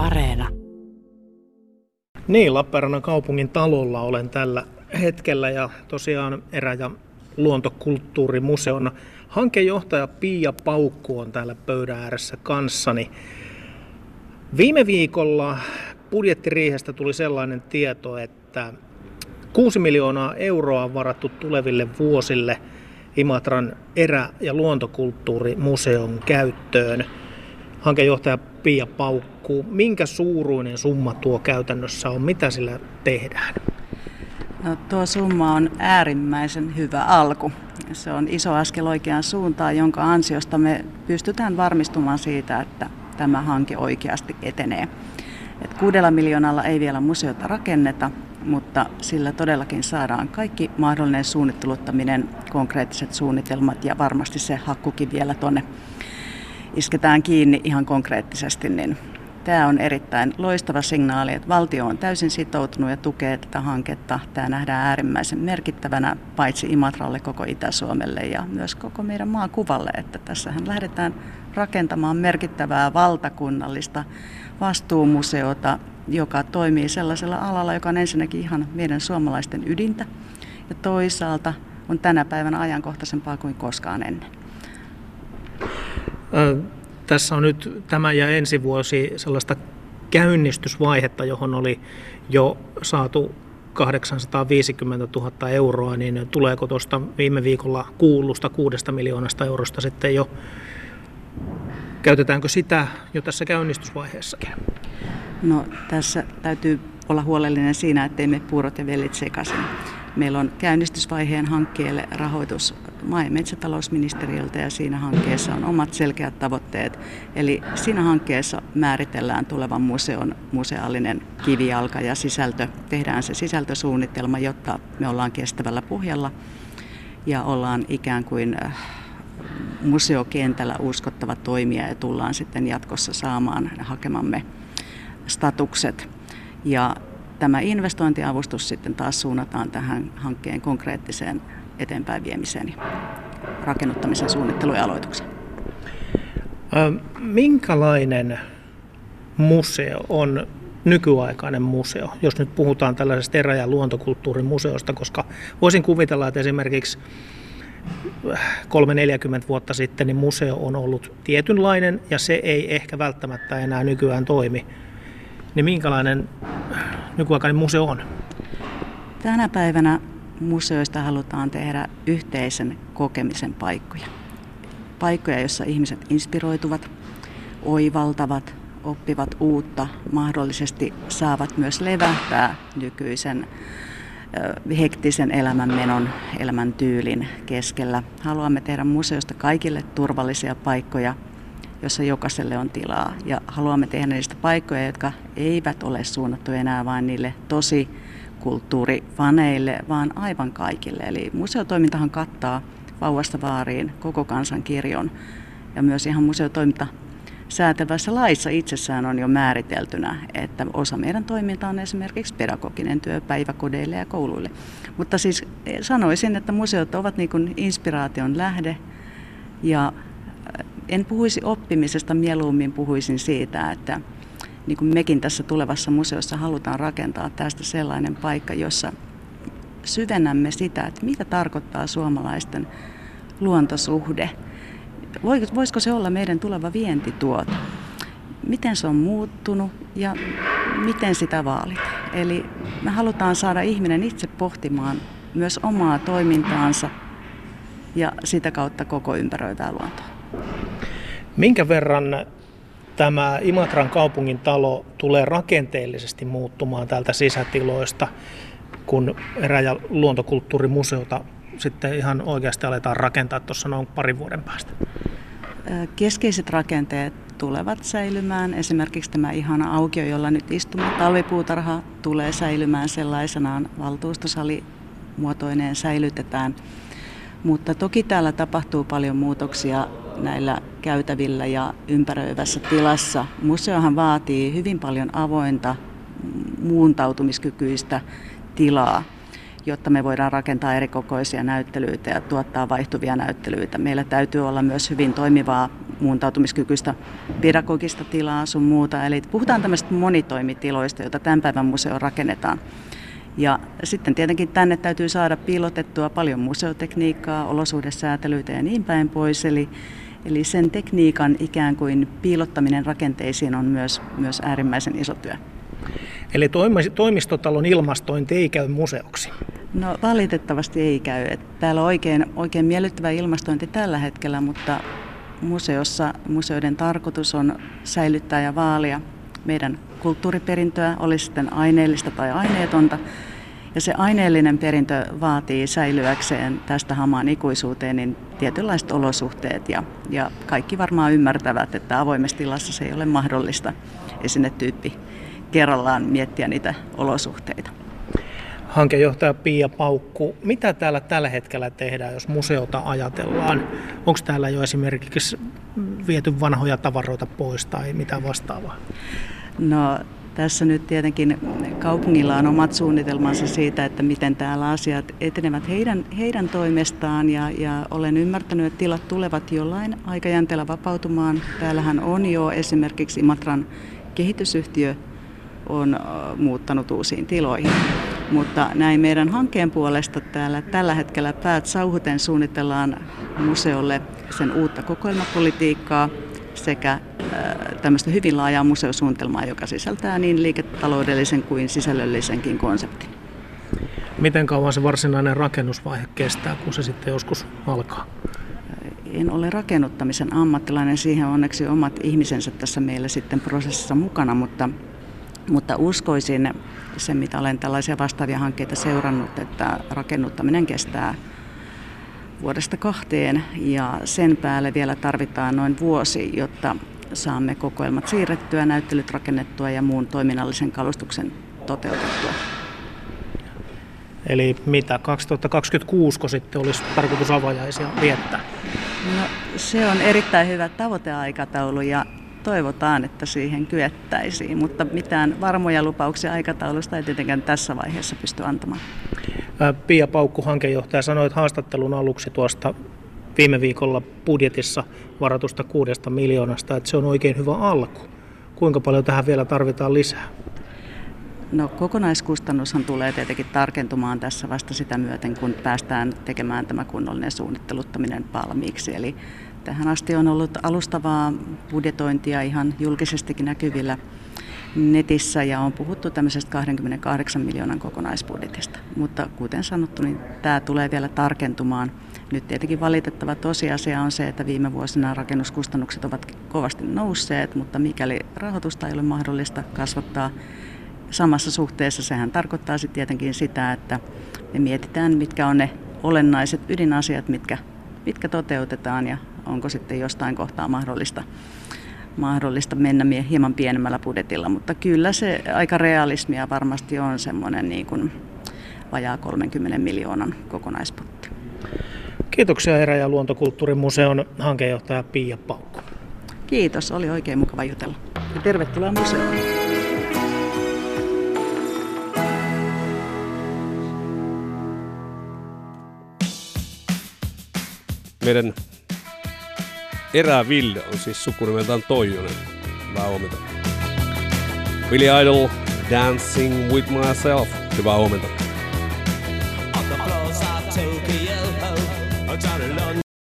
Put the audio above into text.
Areena. Niin, Lappeenrannan kaupungin talolla olen tällä hetkellä ja tosiaan erä- ja luontokulttuurimuseon hankejohtaja Pia Paukku on täällä pöydän ääressä kanssani. Viime viikolla budjettiriihestä tuli sellainen tieto, että 6 miljoonaa euroa on varattu tuleville vuosille Imatran erä- ja luontokulttuurimuseon käyttöön. Hankejohtaja Pia Paukku, minkä suuruinen summa tuo käytännössä on? Mitä sillä tehdään? No, tuo summa on äärimmäisen hyvä alku. Se on iso askel oikeaan suuntaan, jonka ansiosta me pystytään varmistumaan siitä, että tämä hanke oikeasti etenee. Et kuudella miljoonalla ei vielä museota rakenneta, mutta sillä todellakin saadaan kaikki mahdollinen suunnitteluttaminen, konkreettiset suunnitelmat ja varmasti se hakkukin vielä tuonne isketään kiinni ihan konkreettisesti, niin Tämä on erittäin loistava signaali, että valtio on täysin sitoutunut ja tukee tätä hanketta. Tämä nähdään äärimmäisen merkittävänä paitsi Imatralle, koko Itä-Suomelle ja myös koko meidän maakuvalle, että tässähän lähdetään rakentamaan merkittävää valtakunnallista vastuumuseota, joka toimii sellaisella alalla, joka on ensinnäkin ihan meidän suomalaisten ydintä ja toisaalta on tänä päivänä ajankohtaisempaa kuin koskaan ennen. Tässä on nyt tämä ja ensi vuosi sellaista käynnistysvaihetta, johon oli jo saatu 850 000 euroa, niin tuleeko tuosta viime viikolla kuulusta 6 miljoonasta eurosta sitten jo, käytetäänkö sitä jo tässä käynnistysvaiheessakin? No tässä täytyy olla huolellinen siinä, ettei me puurot ja vellit sekaisin. Meillä on käynnistysvaiheen hankkeelle rahoitus maa- ja metsätalousministeriöltä ja siinä hankkeessa on omat selkeät tavoitteet. Eli siinä hankkeessa määritellään tulevan museon museaalinen kivijalka ja sisältö. Tehdään se sisältösuunnitelma, jotta me ollaan kestävällä pohjalla ja ollaan ikään kuin äh, museokentällä uskottava toimija ja tullaan sitten jatkossa saamaan hakemamme statukset. Ja tämä investointiavustus sitten taas suunnataan tähän hankkeen konkreettiseen eteenpäin viemiseen ja rakennuttamisen suunnittelu ja aloitukseen. Minkälainen museo on nykyaikainen museo, jos nyt puhutaan tällaisesta erä- ja luontokulttuurin museosta, koska voisin kuvitella, että esimerkiksi 3-40 vuotta sitten niin museo on ollut tietynlainen ja se ei ehkä välttämättä enää nykyään toimi. Niin minkälainen nykyaikainen museo on? Tänä päivänä museoista halutaan tehdä yhteisen kokemisen paikkoja. Paikkoja, joissa ihmiset inspiroituvat, oivaltavat, oppivat uutta, mahdollisesti saavat myös levähtää nykyisen hektisen elämänmenon, elämäntyylin keskellä. Haluamme tehdä museosta kaikille turvallisia paikkoja, jossa jokaiselle on tilaa. Ja haluamme tehdä niistä paikkoja, jotka eivät ole suunnattu enää vain niille tosi kulttuurifaneille, vaan aivan kaikille. Eli museotoimintahan kattaa vauvasta vaariin koko kansan kirjon ja myös ihan museotoiminta säätävässä laissa itsessään on jo määriteltynä, että osa meidän toiminta on esimerkiksi pedagoginen työ päiväkodeille ja kouluille. Mutta siis sanoisin, että museot ovat niin kuin inspiraation lähde ja en puhuisi oppimisesta, mieluummin puhuisin siitä, että niin kuin mekin tässä tulevassa museossa halutaan rakentaa tästä sellainen paikka, jossa syvennämme sitä, että mitä tarkoittaa suomalaisten luontosuhde. Voisiko se olla meidän tuleva vientituote? Miten se on muuttunut ja miten sitä vaalitaan? Eli me halutaan saada ihminen itse pohtimaan myös omaa toimintaansa ja sitä kautta koko ympäröivää luontoa. Minkä verran tämä Imatran kaupungin talo tulee rakenteellisesti muuttumaan täältä sisätiloista, kun erä- ja luontokulttuurimuseota sitten ihan oikeasti aletaan rakentaa tuossa noin parin vuoden päästä? Keskeiset rakenteet tulevat säilymään. Esimerkiksi tämä ihana aukio, jolla nyt istumme, talvipuutarha, tulee säilymään sellaisenaan. Valtuustosali muotoineen säilytetään. Mutta toki täällä tapahtuu paljon muutoksia näillä käytävillä ja ympäröivässä tilassa. Museohan vaatii hyvin paljon avointa, muuntautumiskykyistä tilaa, jotta me voidaan rakentaa erikokoisia näyttelyitä ja tuottaa vaihtuvia näyttelyitä. Meillä täytyy olla myös hyvin toimivaa muuntautumiskykyistä pedagogista tilaa sun muuta. Eli puhutaan tämmöistä monitoimitiloista, joita tämän päivän museo rakennetaan. Ja sitten tietenkin tänne täytyy saada piilotettua paljon museotekniikkaa, olosuhdesäätelyitä ja niin päin pois. Eli, eli sen tekniikan ikään kuin piilottaminen rakenteisiin on myös, myös äärimmäisen iso työ. Eli toimistotalon ilmastointi ei käy museoksi? No valitettavasti ei käy. Täällä on oikein, oikein miellyttävä ilmastointi tällä hetkellä, mutta museossa museoiden tarkoitus on säilyttää ja vaalia meidän kulttuuriperintöä, oli sitten aineellista tai aineetonta. Ja se aineellinen perintö vaatii säilyäkseen tästä hamaan ikuisuuteen niin tietynlaiset olosuhteet. Ja, ja kaikki varmaan ymmärtävät, että avoimessa tilassa se ei ole mahdollista esinetyyppi kerrallaan miettiä niitä olosuhteita. Hankejohtaja Pia Paukku, mitä täällä tällä hetkellä tehdään, jos museota ajatellaan? Onko täällä jo esimerkiksi viety vanhoja tavaroita pois tai mitä vastaavaa? No tässä nyt tietenkin kaupungilla on omat suunnitelmansa siitä, että miten täällä asiat etenevät heidän, heidän toimestaan ja, ja olen ymmärtänyt, että tilat tulevat jollain aikajänteellä vapautumaan. Täällähän on jo esimerkiksi Imatran kehitysyhtiö on muuttanut uusiin tiloihin. Mutta näin meidän hankkeen puolesta täällä tällä hetkellä päät sauhuten suunnitellaan museolle sen uutta kokoelmapolitiikkaa sekä tämmöistä hyvin laajaa museosuunnitelmaa, joka sisältää niin liiketaloudellisen kuin sisällöllisenkin konseptin. Miten kauan se varsinainen rakennusvaihe kestää, kun se sitten joskus alkaa? En ole rakennuttamisen ammattilainen, siihen on onneksi omat ihmisensä tässä meillä sitten prosessissa mukana, mutta mutta uskoisin se, mitä olen tällaisia vastaavia hankkeita seurannut, että rakennuttaminen kestää vuodesta kahteen ja sen päälle vielä tarvitaan noin vuosi, jotta saamme kokoelmat siirrettyä, näyttelyt rakennettua ja muun toiminnallisen kalustuksen toteutettua. Eli mitä, 2026 sitten olisi tarkoitus avajaisia viettää? No, se on erittäin hyvä tavoiteaikataulu ja toivotaan, että siihen kyettäisiin, mutta mitään varmoja lupauksia aikataulusta ei tietenkään tässä vaiheessa pysty antamaan. Pia Paukku, hankejohtaja, sanoi haastattelun aluksi tuosta viime viikolla budjetissa varatusta kuudesta miljoonasta, että se on oikein hyvä alku. Kuinka paljon tähän vielä tarvitaan lisää? No kokonaiskustannushan tulee tietenkin tarkentumaan tässä vasta sitä myöten, kun päästään tekemään tämä kunnollinen suunnitteluttaminen valmiiksi. Eli Tähän asti on ollut alustavaa budjetointia ihan julkisestikin näkyvillä netissä ja on puhuttu tämmöisestä 28 miljoonan kokonaisbudjetista. Mutta kuten sanottu, niin tämä tulee vielä tarkentumaan. Nyt tietenkin valitettava tosiasia on se, että viime vuosina rakennuskustannukset ovat kovasti nousseet, mutta mikäli rahoitusta ei ole mahdollista kasvattaa samassa suhteessa, sehän tarkoittaa sitten tietenkin sitä, että me mietitään, mitkä on ne olennaiset ydinasiat, mitkä, mitkä toteutetaan ja onko sitten jostain kohtaa mahdollista, mahdollista mennä hieman pienemmällä budjetilla, mutta kyllä se aika realismia varmasti on semmoinen niin kuin vajaa 30 miljoonan kokonaispotti. Kiitoksia Erä- ja luontokulttuurimuseon hankejohtaja Pia Paukko. Kiitos, oli oikein mukava jutella. Ja tervetuloa museoon. Meidän Erää Ville on siis sukunimeltään Toijonen. Hyvää huomenta. Billy Idol, Dancing with Myself. Hyvää huomenta.